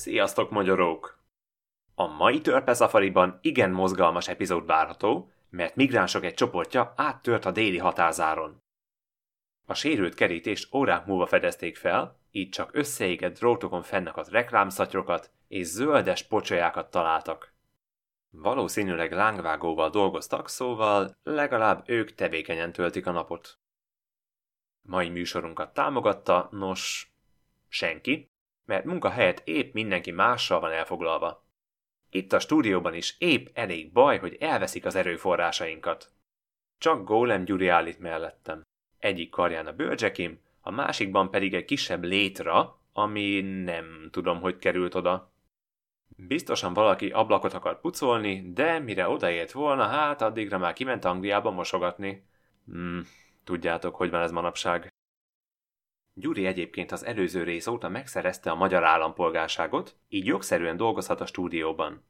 Sziasztok, magyarók! A mai Törpe Safariban igen mozgalmas epizód várható, mert migránsok egy csoportja áttört a déli hatázáron. A sérült kerítést órák múlva fedezték fel, így csak összeégett drótokon fennakadt reklámszatyrokat és zöldes pocsolyákat találtak. Valószínűleg lángvágóval dolgoztak, szóval legalább ők tevékenyen töltik a napot. Mai műsorunkat támogatta, nos, senki, mert munkahelyet épp mindenki mással van elfoglalva. Itt a stúdióban is épp elég baj, hogy elveszik az erőforrásainkat. Csak Gólem Gyuri állít mellettem. Egyik karján a bőrcsekim, a másikban pedig egy kisebb létra, ami nem tudom, hogy került oda. Biztosan valaki ablakot akar pucolni, de mire odaért volna, hát addigra már kiment Angliába mosogatni. Hmm, tudjátok, hogy van ez manapság. Gyuri egyébként az előző rész óta megszerezte a magyar állampolgárságot, így jogszerűen dolgozhat a stúdióban.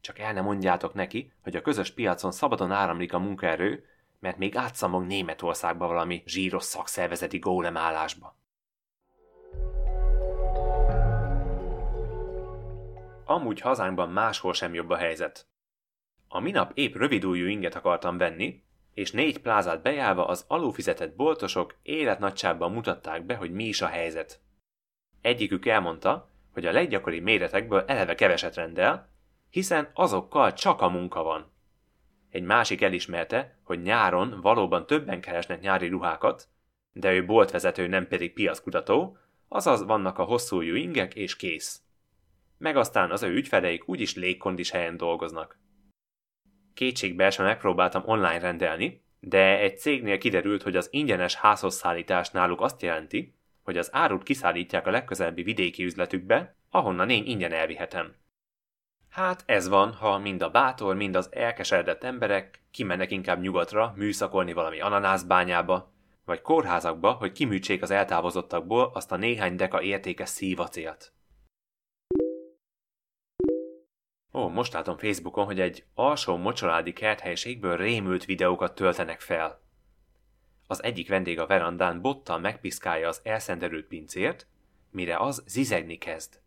Csak el nem mondjátok neki, hogy a közös piacon szabadon áramlik a munkaerő, mert még átszamog Németországba valami zsíros szakszervezeti gólemállásba. Amúgy hazánkban máshol sem jobb a helyzet. A minap épp rövidújú inget akartam venni, és négy plázát bejárva az alufizetett boltosok életnagyságban mutatták be, hogy mi is a helyzet. Egyikük elmondta, hogy a leggyakori méretekből eleve keveset rendel, hiszen azokkal csak a munka van. Egy másik elismerte, hogy nyáron valóban többen keresnek nyári ruhákat, de ő boltvezető, nem pedig piackutató, azaz vannak a hosszú ingek és kész. Meg aztán az ő ügyfeleik úgyis légkondis helyen dolgoznak. Kétségbeesve megpróbáltam online rendelni, de egy cégnél kiderült, hogy az ingyenes házhoz szállítás náluk azt jelenti, hogy az árut kiszállítják a legközelebbi vidéki üzletükbe, ahonnan én ingyen elvihetem. Hát ez van, ha mind a bátor, mind az elkeseredett emberek kimennek inkább nyugatra műszakolni valami ananászbányába, vagy kórházakba, hogy kiműtsék az eltávozottakból azt a néhány deka értékes szívacélt. Ó, most látom Facebookon, hogy egy alsó mocsaládi kerthelyiségből rémült videókat töltenek fel. Az egyik vendég a verandán bottal megpiszkálja az elszenderült pincért, mire az zizegni kezd.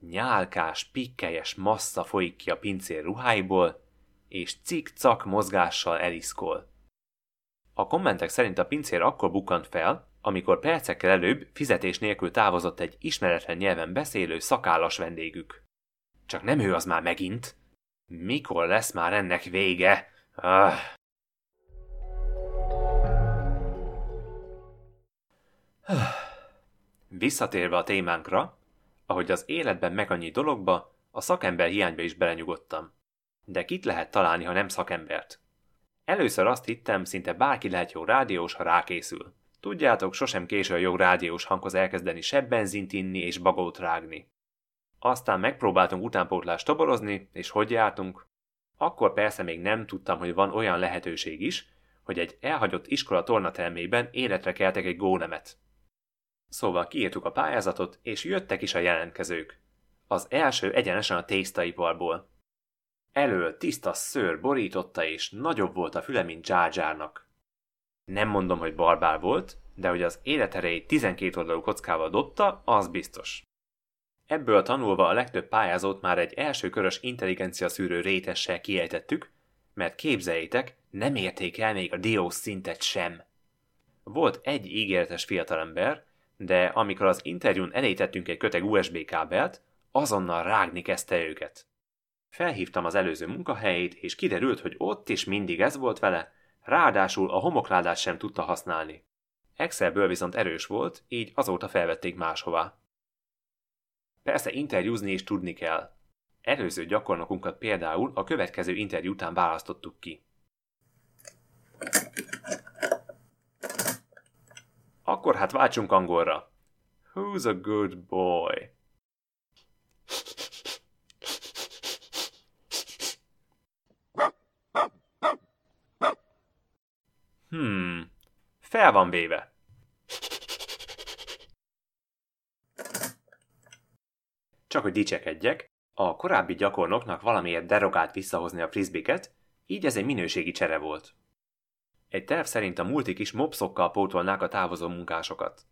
Nyálkás, pikkelyes massza folyik ki a pincér ruháiból, és cik-cak mozgással eliszkol. A kommentek szerint a pincér akkor bukkant fel, amikor percekkel előbb fizetés nélkül távozott egy ismeretlen nyelven beszélő szakállas vendégük. Csak nem ő az már megint. Mikor lesz már ennek vége? Ah. Visszatérve a témánkra, ahogy az életben meg annyi dologba, a szakember hiányba is belenyugodtam. De kit lehet találni, ha nem szakembert? Először azt hittem, szinte bárki lehet jó rádiós, ha rákészül. Tudjátok, sosem késő a jó rádiós hanghoz elkezdeni sebb benzint inni és bagót rágni. Aztán megpróbáltunk utánpótlást toborozni, és hogy jártunk? Akkor persze még nem tudtam, hogy van olyan lehetőség is, hogy egy elhagyott iskola tornatermében életre keltek egy gólemet. Szóval kiírtuk a pályázatot, és jöttek is a jelentkezők. Az első egyenesen a tésztaiparból. Elől tiszta szőr borította, és nagyobb volt a füle, mint Dzsárdzsárnak. Nem mondom, hogy barbár volt, de hogy az életerejét 12 oldalú kockával dobta, az biztos. Ebből tanulva a legtöbb pályázót már egy első körös intelligencia szűrő rétessel kiejtettük, mert képzeljétek, nem érték el még a diós szintet sem. Volt egy ígéretes fiatalember, de amikor az interjún elétettünk egy köteg USB kábelt, azonnal rágni kezdte őket. Felhívtam az előző munkahelyét, és kiderült, hogy ott is mindig ez volt vele, ráadásul a homokládát sem tudta használni. Excelből viszont erős volt, így azóta felvették máshová. Persze interjúzni is tudni kell. Előző gyakornokunkat például a következő interjú után választottuk ki. Akkor hát váltsunk angolra. Who's a good boy? Hmm, fel van véve. Csak hogy dicsekedjek, a korábbi gyakornoknak valamiért derogált visszahozni a frisbiket, így ez egy minőségi csere volt. Egy terv szerint a multik is mopszokkal pótolnák a távozó munkásokat.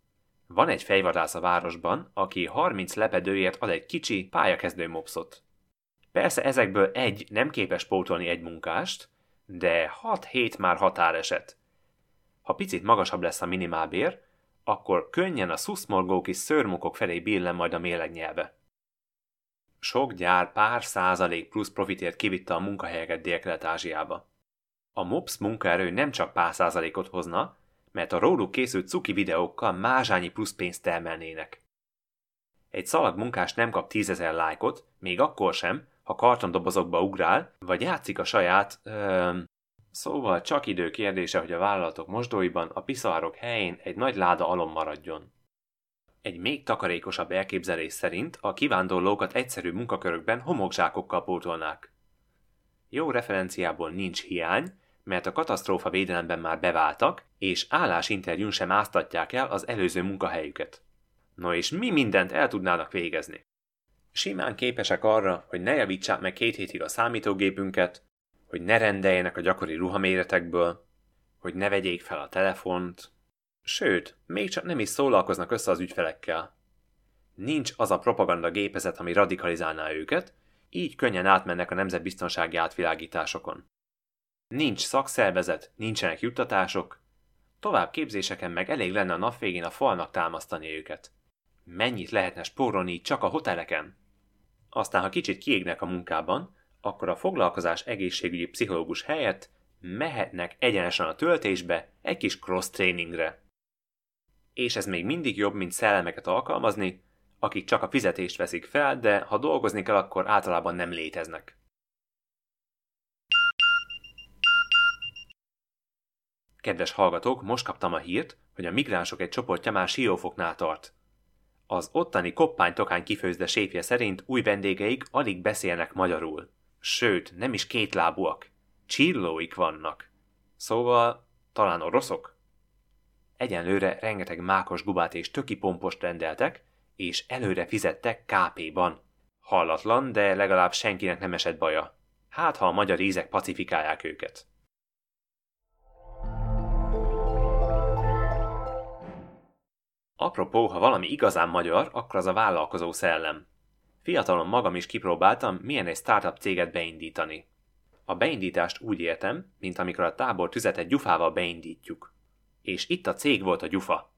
Van egy fejvadász a városban, aki 30 lepedőért ad egy kicsi, pályakezdő mopszot. Persze ezekből egy nem képes pótolni egy munkást, de 6-7 már határeset. Ha picit magasabb lesz a minimálbér, akkor könnyen a szuszmorgó kis szörmukok felé billen majd a mélegnyelve. Sok gyár pár százalék plusz profitért kivitte a munkahelyeket Dél-Kelet-Ázsiába. A MOPS munkaerő nem csak pár százalékot hozna, mert a róluk készült cuki videókkal mázsányi plusz pénzt termelnének. Egy szalag munkás nem kap tízezer lájkot, még akkor sem, ha kartondobozokba ugrál, vagy játszik a saját... Ö, szóval csak idő kérdése, hogy a vállalatok mosdóiban a piszárok helyén egy nagy láda alom maradjon. Egy még takarékosabb elképzelés szerint a kivándorlókat egyszerű munkakörökben homokzsákokkal pótolnák. Jó referenciából nincs hiány, mert a katasztrófa védelemben már beváltak, és állásinterjún sem áztatják el az előző munkahelyüket. No és mi mindent el tudnának végezni? Simán képesek arra, hogy ne javítsák meg két hétig a számítógépünket, hogy ne rendeljenek a gyakori ruhaméretekből, hogy ne vegyék fel a telefont, sőt, még csak nem is szólalkoznak össze az ügyfelekkel. Nincs az a propaganda gépezet, ami radikalizálná őket, így könnyen átmennek a nemzetbiztonsági átvilágításokon. Nincs szakszervezet, nincsenek juttatások, tovább képzéseken meg elég lenne a nap végén a falnak támasztani őket. Mennyit lehetne spórolni csak a hoteleken? Aztán, ha kicsit kiégnek a munkában, akkor a foglalkozás egészségügyi pszichológus helyett mehetnek egyenesen a töltésbe egy kis cross-trainingre. És ez még mindig jobb, mint szellemeket alkalmazni, akik csak a fizetést veszik fel, de ha dolgozni kell, akkor általában nem léteznek. Kedves hallgatók, most kaptam a hírt, hogy a migránsok egy csoportja már siófoknál tart. Az ottani koppánytokány kifőzde séfje szerint új vendégeik alig beszélnek magyarul. Sőt, nem is kétlábúak. Csillóik vannak. Szóval talán oroszok? Egyenlőre rengeteg mákos gubát és töki pompost rendeltek, és előre fizettek KP-ban. Hallatlan, de legalább senkinek nem esett baja. Hát, ha a magyar ízek pacifikálják őket. Apropó, ha valami igazán magyar, akkor az a vállalkozó szellem. Fiatalon magam is kipróbáltam, milyen egy startup céget beindítani. A beindítást úgy értem, mint amikor a tábor tüzet egy gyufával beindítjuk. És itt a cég volt a gyufa.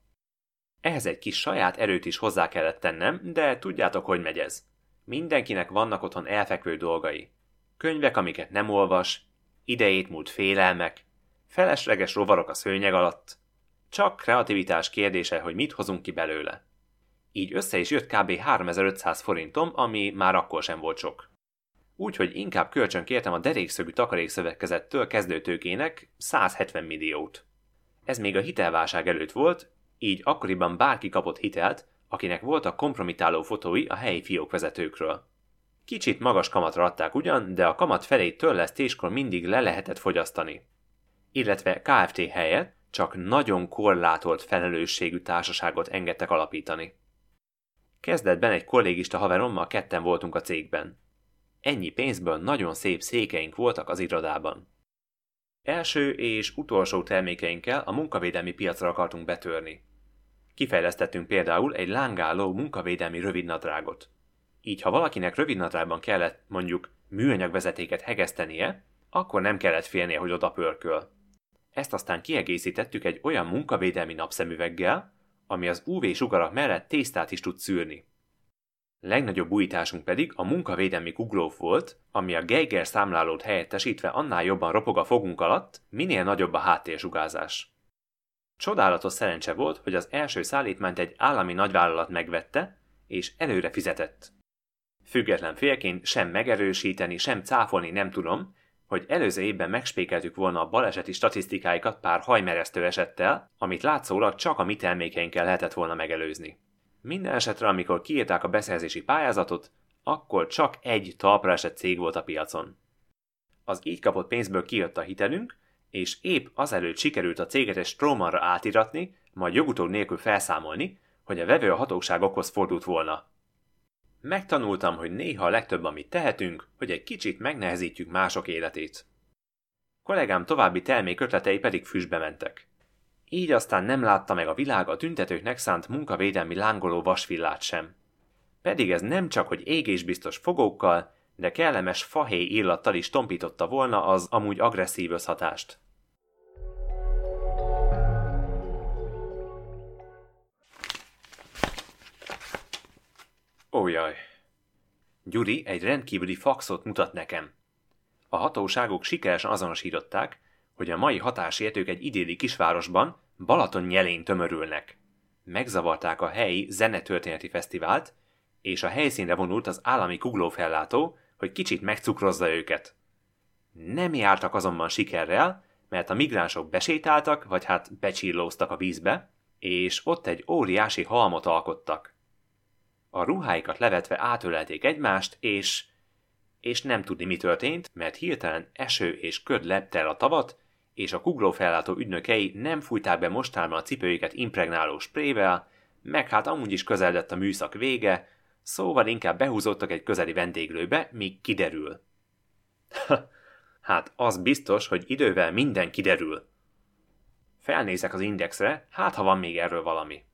Ehhez egy kis saját erőt is hozzá kellett tennem, de tudjátok, hogy megy ez. Mindenkinek vannak otthon elfekvő dolgai. Könyvek, amiket nem olvas, idejét múlt félelmek, felesleges rovarok a szőnyeg alatt, csak kreativitás kérdése, hogy mit hozunk ki belőle. Így össze is jött kb. 3500 forintom, ami már akkor sem volt sok. Úgyhogy inkább kölcsön kértem a derékszögű takarékszövetkezettől kezdőtőkének 170 milliót. Ez még a hitelválság előtt volt, így akkoriban bárki kapott hitelt, akinek voltak kompromitáló fotói a helyi fiókvezetőkről. Kicsit magas kamatra adták ugyan, de a kamat felé törlesztéskor mindig le lehetett fogyasztani. Illetve KFT helyett csak nagyon korlátolt felelősségű társaságot engedtek alapítani. Kezdetben egy kollégista haverommal ketten voltunk a cégben. Ennyi pénzből nagyon szép székeink voltak az irodában. Első és utolsó termékeinkkel a munkavédelmi piacra akartunk betörni. Kifejlesztettünk például egy lángáló munkavédelmi rövidnadrágot. Így ha valakinek rövidnadrágban kellett mondjuk műanyagvezetéket hegesztenie, akkor nem kellett félnie, hogy oda pörköl. Ezt aztán kiegészítettük egy olyan munkavédelmi napszemüveggel, ami az UV-sugarak mellett tésztát is tud szűrni. Legnagyobb újításunk pedig a munkavédelmi kuglóf volt, ami a Geiger számlálót helyettesítve annál jobban ropog a fogunk alatt, minél nagyobb a háttérsugázás. Csodálatos szerencse volt, hogy az első szállítmányt egy állami nagyvállalat megvette, és előre fizetett. Független félként sem megerősíteni, sem cáfolni nem tudom, hogy előző évben megspékeltük volna a baleseti statisztikáikat pár hajmeresztő esettel, amit látszólag csak a mi termékeinkkel lehetett volna megelőzni. Minden esetre, amikor kiírták a beszerzési pályázatot, akkor csak egy talpra esett cég volt a piacon. Az így kapott pénzből kijött a hitelünk, és épp azelőtt sikerült a céget egy strómanra átiratni, majd jogutód nélkül felszámolni, hogy a vevő a hatóságokhoz fordult volna. Megtanultam, hogy néha a legtöbb, amit tehetünk, hogy egy kicsit megnehezítjük mások életét. Kollégám további termék ötletei pedig füstbe mentek. Így aztán nem látta meg a világ a tüntetőknek szánt munkavédelmi lángoló vasvillát sem. Pedig ez nem csak, hogy égésbiztos fogókkal, de kellemes fahéj illattal is tompította volna az amúgy agresszív összhatást. Ójaj! Gyuri egy rendkívüli faxot mutat nekem. A hatóságok sikeresen azonosították, hogy a mai hatásértők egy idéli kisvárosban Balaton nyelén tömörülnek. Megzavarták a helyi zenetörténeti fesztivált, és a helyszínre vonult az állami kuglófellátó, hogy kicsit megcukrozza őket. Nem jártak azonban sikerrel, mert a migránsok besétáltak, vagy hát becsillóztak a vízbe, és ott egy óriási halmot alkottak. A ruháikat levetve átölelték egymást, és... és nem tudni mi történt, mert hirtelen eső és köd lepte el a tavat, és a kuglófellátó ügynökei nem fújták be mostában a cipőjüket impregnáló sprével, meg hát amúgy is közeledett a műszak vége, szóval inkább behúzottak egy közeli vendéglőbe, míg kiderül. hát az biztos, hogy idővel minden kiderül. Felnézek az indexre, hát ha van még erről valami.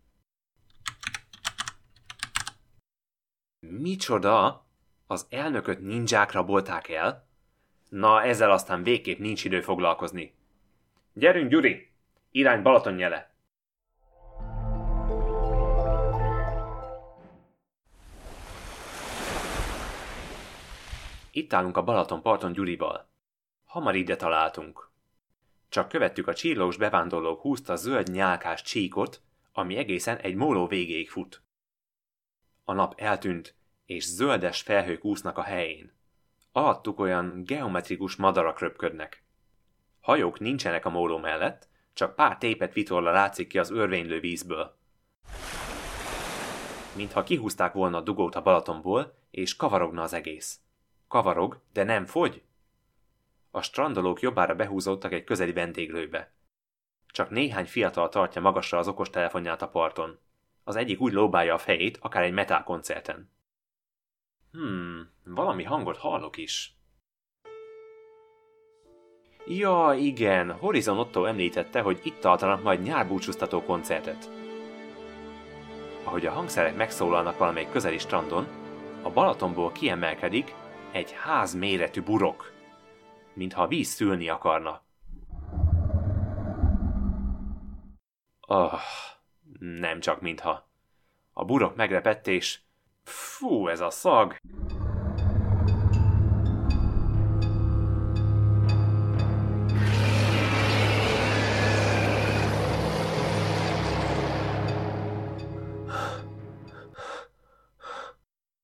Micsoda? Az elnököt ninják rabolták el? Na, ezzel aztán végképp nincs idő foglalkozni. Gyerünk, Gyuri! Irány Balaton! Itt állunk a Balaton parton Gyurival. Hamar ide találtunk. Csak követtük a csillós bevándorlók húzta zöld nyálkás csíkot, ami egészen egy móló végéig fut. A nap eltűnt, és zöldes felhők úsznak a helyén. Alattuk olyan geometrikus madarak röpködnek. Hajók nincsenek a móló mellett, csak pár tépet vitorla látszik ki az örvénylő vízből. Mintha kihúzták volna a dugót a Balatonból, és kavarogna az egész. Kavarog, de nem fogy? A strandolók jobbára behúzódtak egy közeli vendéglőbe. Csak néhány fiatal tartja magasra az okostelefonját a parton. Az egyik úgy lóbálja a fejét, akár egy metal koncerten. Hmm, valami hangot hallok is. Ja, igen, Horizon Otto említette, hogy itt tartanak majd nyárbúcsúztató koncertet. Ahogy a hangszerek megszólalnak valamelyik közeli strandon, a Balatonból kiemelkedik egy ház méretű burok, mintha a víz szülni akarna. Oh, nem csak mintha. A burok megrepett és... Fú, ez a szag!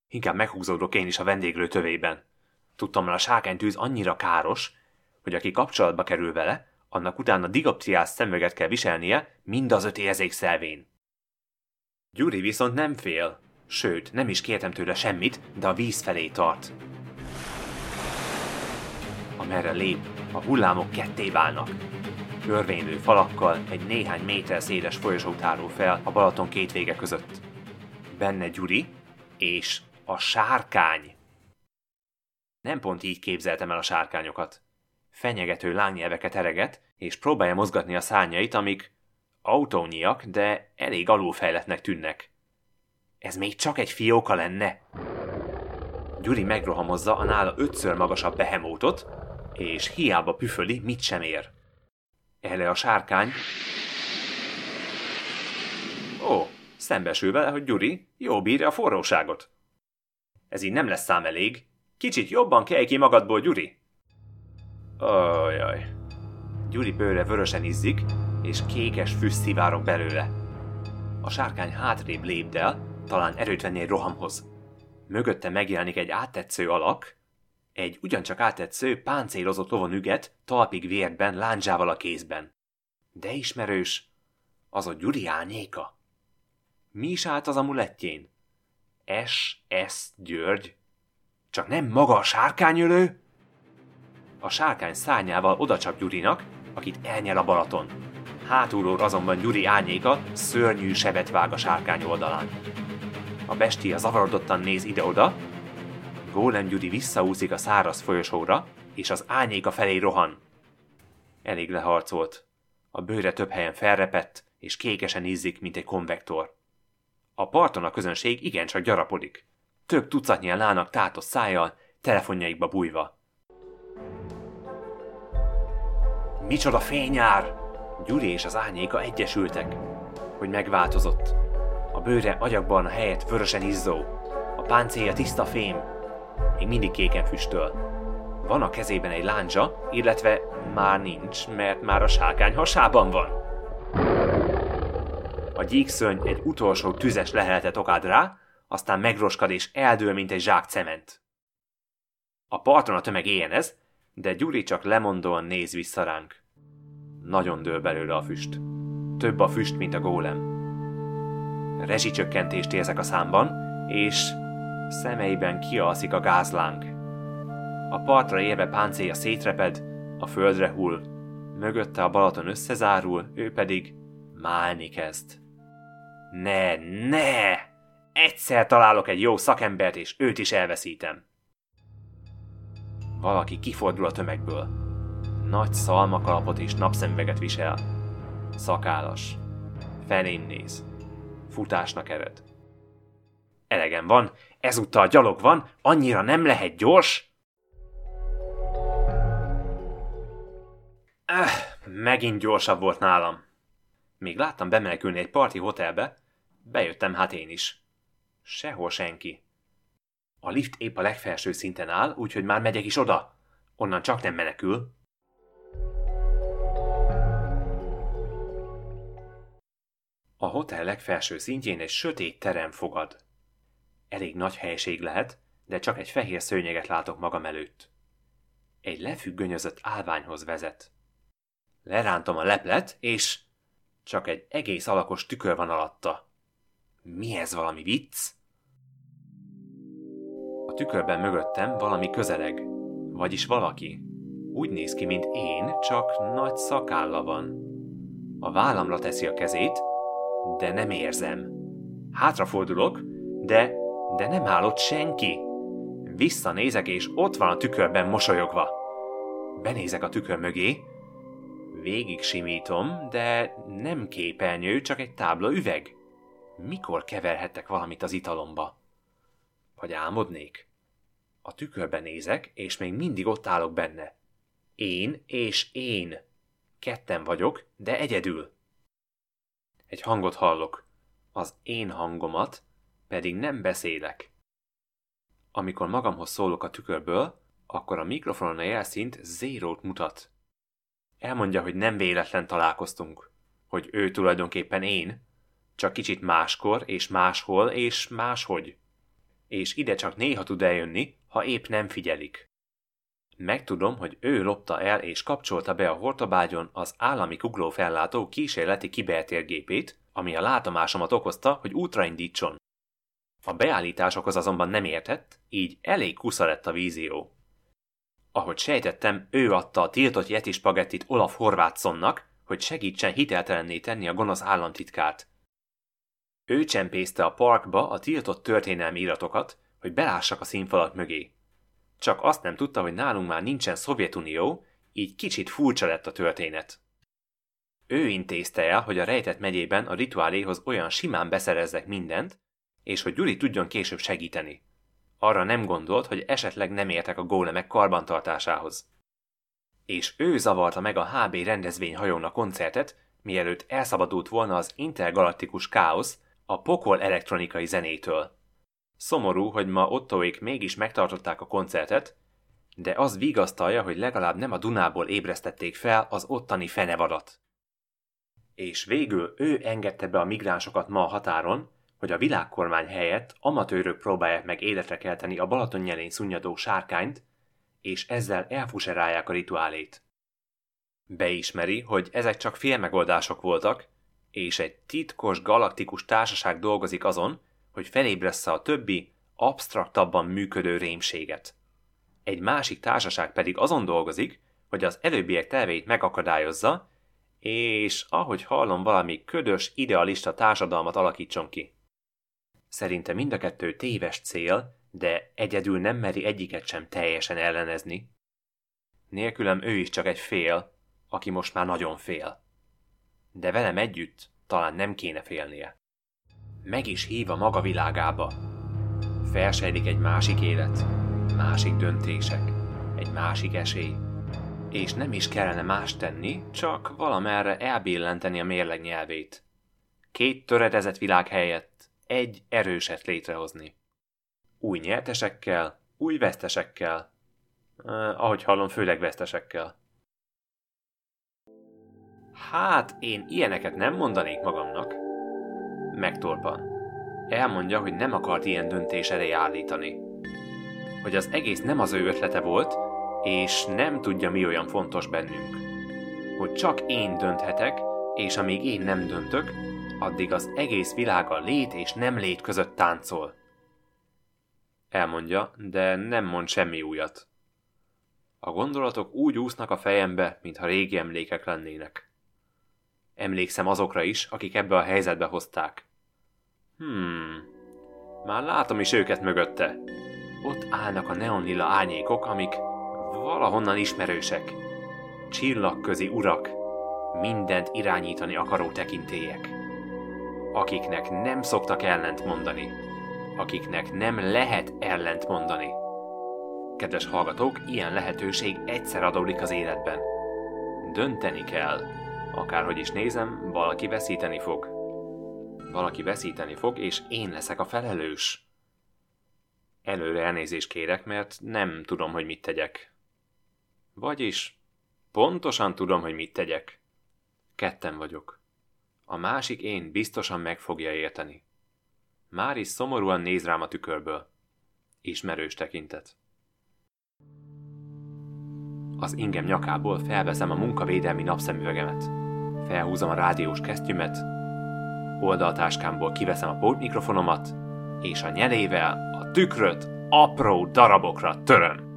Inkább meghúzódok én is a vendéglő tövében. Tudtam, hogy a sárkánytűz annyira káros, hogy aki kapcsolatba kerül vele, annak utána digoptriás szemüveget kell viselnie mind az öt érzékszelvén. Gyuri viszont nem fél, sőt, nem is kértem tőle semmit, de a víz felé tart. Amerre lép, a hullámok ketté válnak. Örvénylő falakkal egy néhány méter széles folyosó tárul fel a Balaton két vége között. Benne Gyuri és a sárkány. Nem pont így képzeltem el a sárkányokat. Fenyegető lángnyelveket ereget, és próbálja mozgatni a szárnyait, amik autónyiak, de elég alulfejletnek tűnnek. Ez még csak egy fióka lenne? Gyuri megrohamozza a nála ötször magasabb behemótot, és hiába püföli, mit sem ér. Erre a sárkány... Ó, szembesül vele, hogy Gyuri jó bírja a forróságot. Ez így nem lesz szám elég. Kicsit jobban kelj ki magadból, Gyuri! Ajaj. Gyuri bőre vörösen izzik, és kékes füst szivárok belőle. A sárkány hátrébb lépdel, talán erőt venni egy rohamhoz. Mögötte megjelenik egy áttetsző alak, egy ugyancsak áttetsző, páncélozott lovon üget, talpig vérben, láncsával a kézben. De ismerős, az a Gyuri árnyéka. Mi is állt az amulettjén? S. György? Csak nem maga a sárkányölő? A sárkány szárnyával odacsap Gyurinak, akit elnyel a Balaton. Hátulról azonban Gyuri árnyéka szörnyű sebet vág a sárkány oldalán. A bestia zavarodottan néz ide-oda, Gólem Gyuri visszaúszik a száraz folyosóra, és az ányéka felé rohan. Elég leharcolt. a bőre több helyen felrepett, és kékesen ízzik, mint egy konvektor. A parton a közönség igencsak gyarapodik. Több tucatnyian állnak tátott szájjal, telefonjaikba bújva. Micsoda fényár! Gyuri és az árnyéka egyesültek, hogy megváltozott. Bőre agyakban helyet vörösen izzó, a páncélja tiszta fém, még mindig kéken füstöl. Van a kezében egy lándzsa, illetve már nincs, mert már a sárkány hasában van. A gyíkszöny egy utolsó tüzes leheletet okád rá, aztán megroskad és eldől, mint egy zsák cement. A parton a tömeg éjjenez, de Gyuri csak lemondóan néz vissza ránk. Nagyon dől belőle a füst. Több a füst, mint a gólem. Rezsicsökkentést érzek a számban, és szemeiben kialszik a gázláng. A partra érve páncélja szétreped, a földre hull. Mögötte a Balaton összezárul, ő pedig málni kezd. Ne, ne! Egyszer találok egy jó szakembert, és őt is elveszítem. Valaki kifordul a tömegből. Nagy szalmakalapot és napszemüveget visel. Szakállas. Felén néz. Futásnak ered. Elegem van, ezúttal gyalog van, annyira nem lehet gyors? Eh, megint gyorsabb volt nálam. Még láttam bemenekülni egy parti hotelbe, bejöttem hát én is. Sehol senki. A lift épp a legfelső szinten áll, úgyhogy már megyek is oda. Onnan csak nem menekül. A hotel legfelső szintjén egy sötét terem fogad. Elég nagy helység lehet, de csak egy fehér szőnyeget látok magam előtt. Egy lefüggönyözött állványhoz vezet. Lerántom a leplet, és csak egy egész alakos tükör van alatta. Mi ez valami vicc? A tükörben mögöttem valami közeleg, vagyis valaki. Úgy néz ki, mint én, csak nagy szakálla van. A vállamra teszi a kezét, de nem érzem. Hátrafordulok, de, de nem áll ott senki. Visszanézek, és ott van a tükörben mosolyogva. Benézek a tükör mögé, végig simítom, de nem képernyő, csak egy tábla üveg. Mikor keverhettek valamit az italomba? Vagy álmodnék? A tükörbe nézek, és még mindig ott állok benne. Én és én. Ketten vagyok, de egyedül. Egy hangot hallok. Az én hangomat, pedig nem beszélek. Amikor magamhoz szólok a tükörből, akkor a mikrofonon a jelszint zérót mutat. Elmondja, hogy nem véletlen találkoztunk, hogy ő tulajdonképpen én, csak kicsit máskor és máshol és máshogy. És ide csak néha tud eljönni, ha épp nem figyelik. Megtudom, hogy ő lopta el és kapcsolta be a hortobágyon az állami fellátó kísérleti kibertérgépét, ami a látomásomat okozta, hogy útra indítson. A beállításokhoz azonban nem értett, így elég kusza lett a vízió. Ahogy sejtettem, ő adta a tiltott Yeti Olaf Horvátszonnak, hogy segítsen hiteltelenné tenni a gonosz államtitkárt. Ő csempészte a parkba a tiltott történelmi iratokat, hogy belássak a színfalak mögé. Csak azt nem tudta, hogy nálunk már nincsen Szovjetunió, így kicsit furcsa lett a történet. Ő intézte el, hogy a rejtett megyében a rituáléhoz olyan simán beszerezzek mindent, és hogy Gyuri tudjon később segíteni. Arra nem gondolt, hogy esetleg nem értek a gólemek karbantartásához. És ő zavarta meg a HB rendezvényhajón a koncertet, mielőtt elszabadult volna az intergalaktikus káosz a pokol elektronikai zenétől. Szomorú, hogy ma Ottoék mégis megtartották a koncertet, de az vigasztalja, hogy legalább nem a Dunából ébresztették fel az ottani fenevadat. És végül ő engedte be a migránsokat ma a határon, hogy a világkormány helyett amatőrök próbálják meg életre kelteni a Balaton nyelén szunnyadó sárkányt, és ezzel elfuserálják a rituálét. Beismeri, hogy ezek csak félmegoldások voltak, és egy titkos galaktikus társaság dolgozik azon, hogy felébressze a többi, absztraktabban működő rémséget. Egy másik társaság pedig azon dolgozik, hogy az előbbiek terveit megakadályozza, és ahogy hallom, valami ködös, idealista társadalmat alakítson ki. Szerinte mind a kettő téves cél, de egyedül nem meri egyiket sem teljesen ellenezni. Nélkülem ő is csak egy fél, aki most már nagyon fél. de velem együtt talán nem kéne félnie. Meg is hív a maga világába. Felsejlik egy másik élet, másik döntések, egy másik esély. És nem is kellene más tenni, csak valamerre elbillenteni a mérleg nyelvét. Két töredezett világ helyett egy erőset létrehozni. Új nyertesekkel, új vesztesekkel. Eh, ahogy hallom, főleg vesztesekkel. Hát, én ilyeneket nem mondanék magamnak. Megtorpan. Elmondja, hogy nem akart ilyen döntés elé állítani. Hogy az egész nem az ő ötlete volt, és nem tudja, mi olyan fontos bennünk. Hogy csak én dönthetek, és amíg én nem döntök, addig az egész világ a lét és nem lét között táncol. Elmondja, de nem mond semmi újat. A gondolatok úgy úsznak a fejembe, mintha régi emlékek lennének. Emlékszem azokra is, akik ebbe a helyzetbe hozták. Hmm, már látom is őket mögötte. Ott állnak a neonlila árnyékok, amik valahonnan ismerősek. Csillagközi urak, mindent irányítani akaró tekintélyek. Akiknek nem szoktak ellent mondani. Akiknek nem lehet ellent mondani. Kedves hallgatók, ilyen lehetőség egyszer adódik az életben. Dönteni kell. Akárhogy is nézem, valaki veszíteni fog. Valaki veszíteni fog, és én leszek a felelős. Előre elnézést kérek, mert nem tudom, hogy mit tegyek. Vagyis, pontosan tudom, hogy mit tegyek. Ketten vagyok. A másik én biztosan meg fogja érteni. Már is szomorúan néz rám a tükörből. Ismerős tekintet. Az ingem nyakából felveszem a munkavédelmi napszemüvegemet. Felhúzom a rádiós kesztyümet, oldaltáskámból kiveszem a pótmikrofonomat, és a nyelével a tükröt apró darabokra töröm.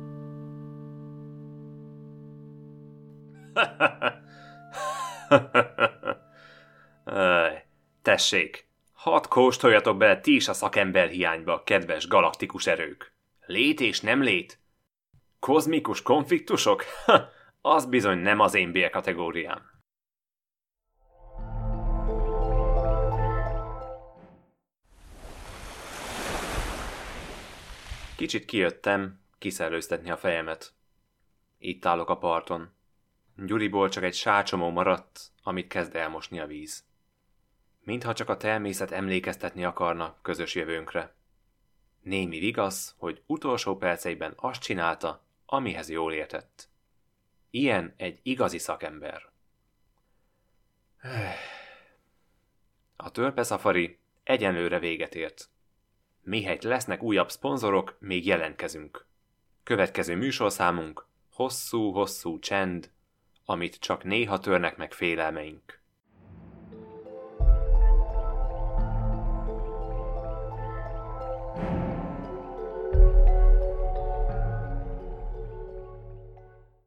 Tessék, hadd kóstoljatok bele ti is a szakember hiányba, kedves galaktikus erők. Lét és nem lét? Kozmikus konfliktusok? az bizony nem az én B Kicsit kijöttem, kiszellőztetni a fejemet. Itt állok a parton. Gyuriból csak egy sácsomó maradt, amit kezd elmosni a víz. Mintha csak a természet emlékeztetni akarna közös jövőnkre. Némi vigasz, hogy utolsó perceiben azt csinálta, amihez jól értett. Ilyen egy igazi szakember. A törpe szafari egyenlőre véget ért. Mihelyt lesznek újabb szponzorok, még jelentkezünk. Következő műsorszámunk hosszú-hosszú csend, amit csak néha törnek meg félelmeink.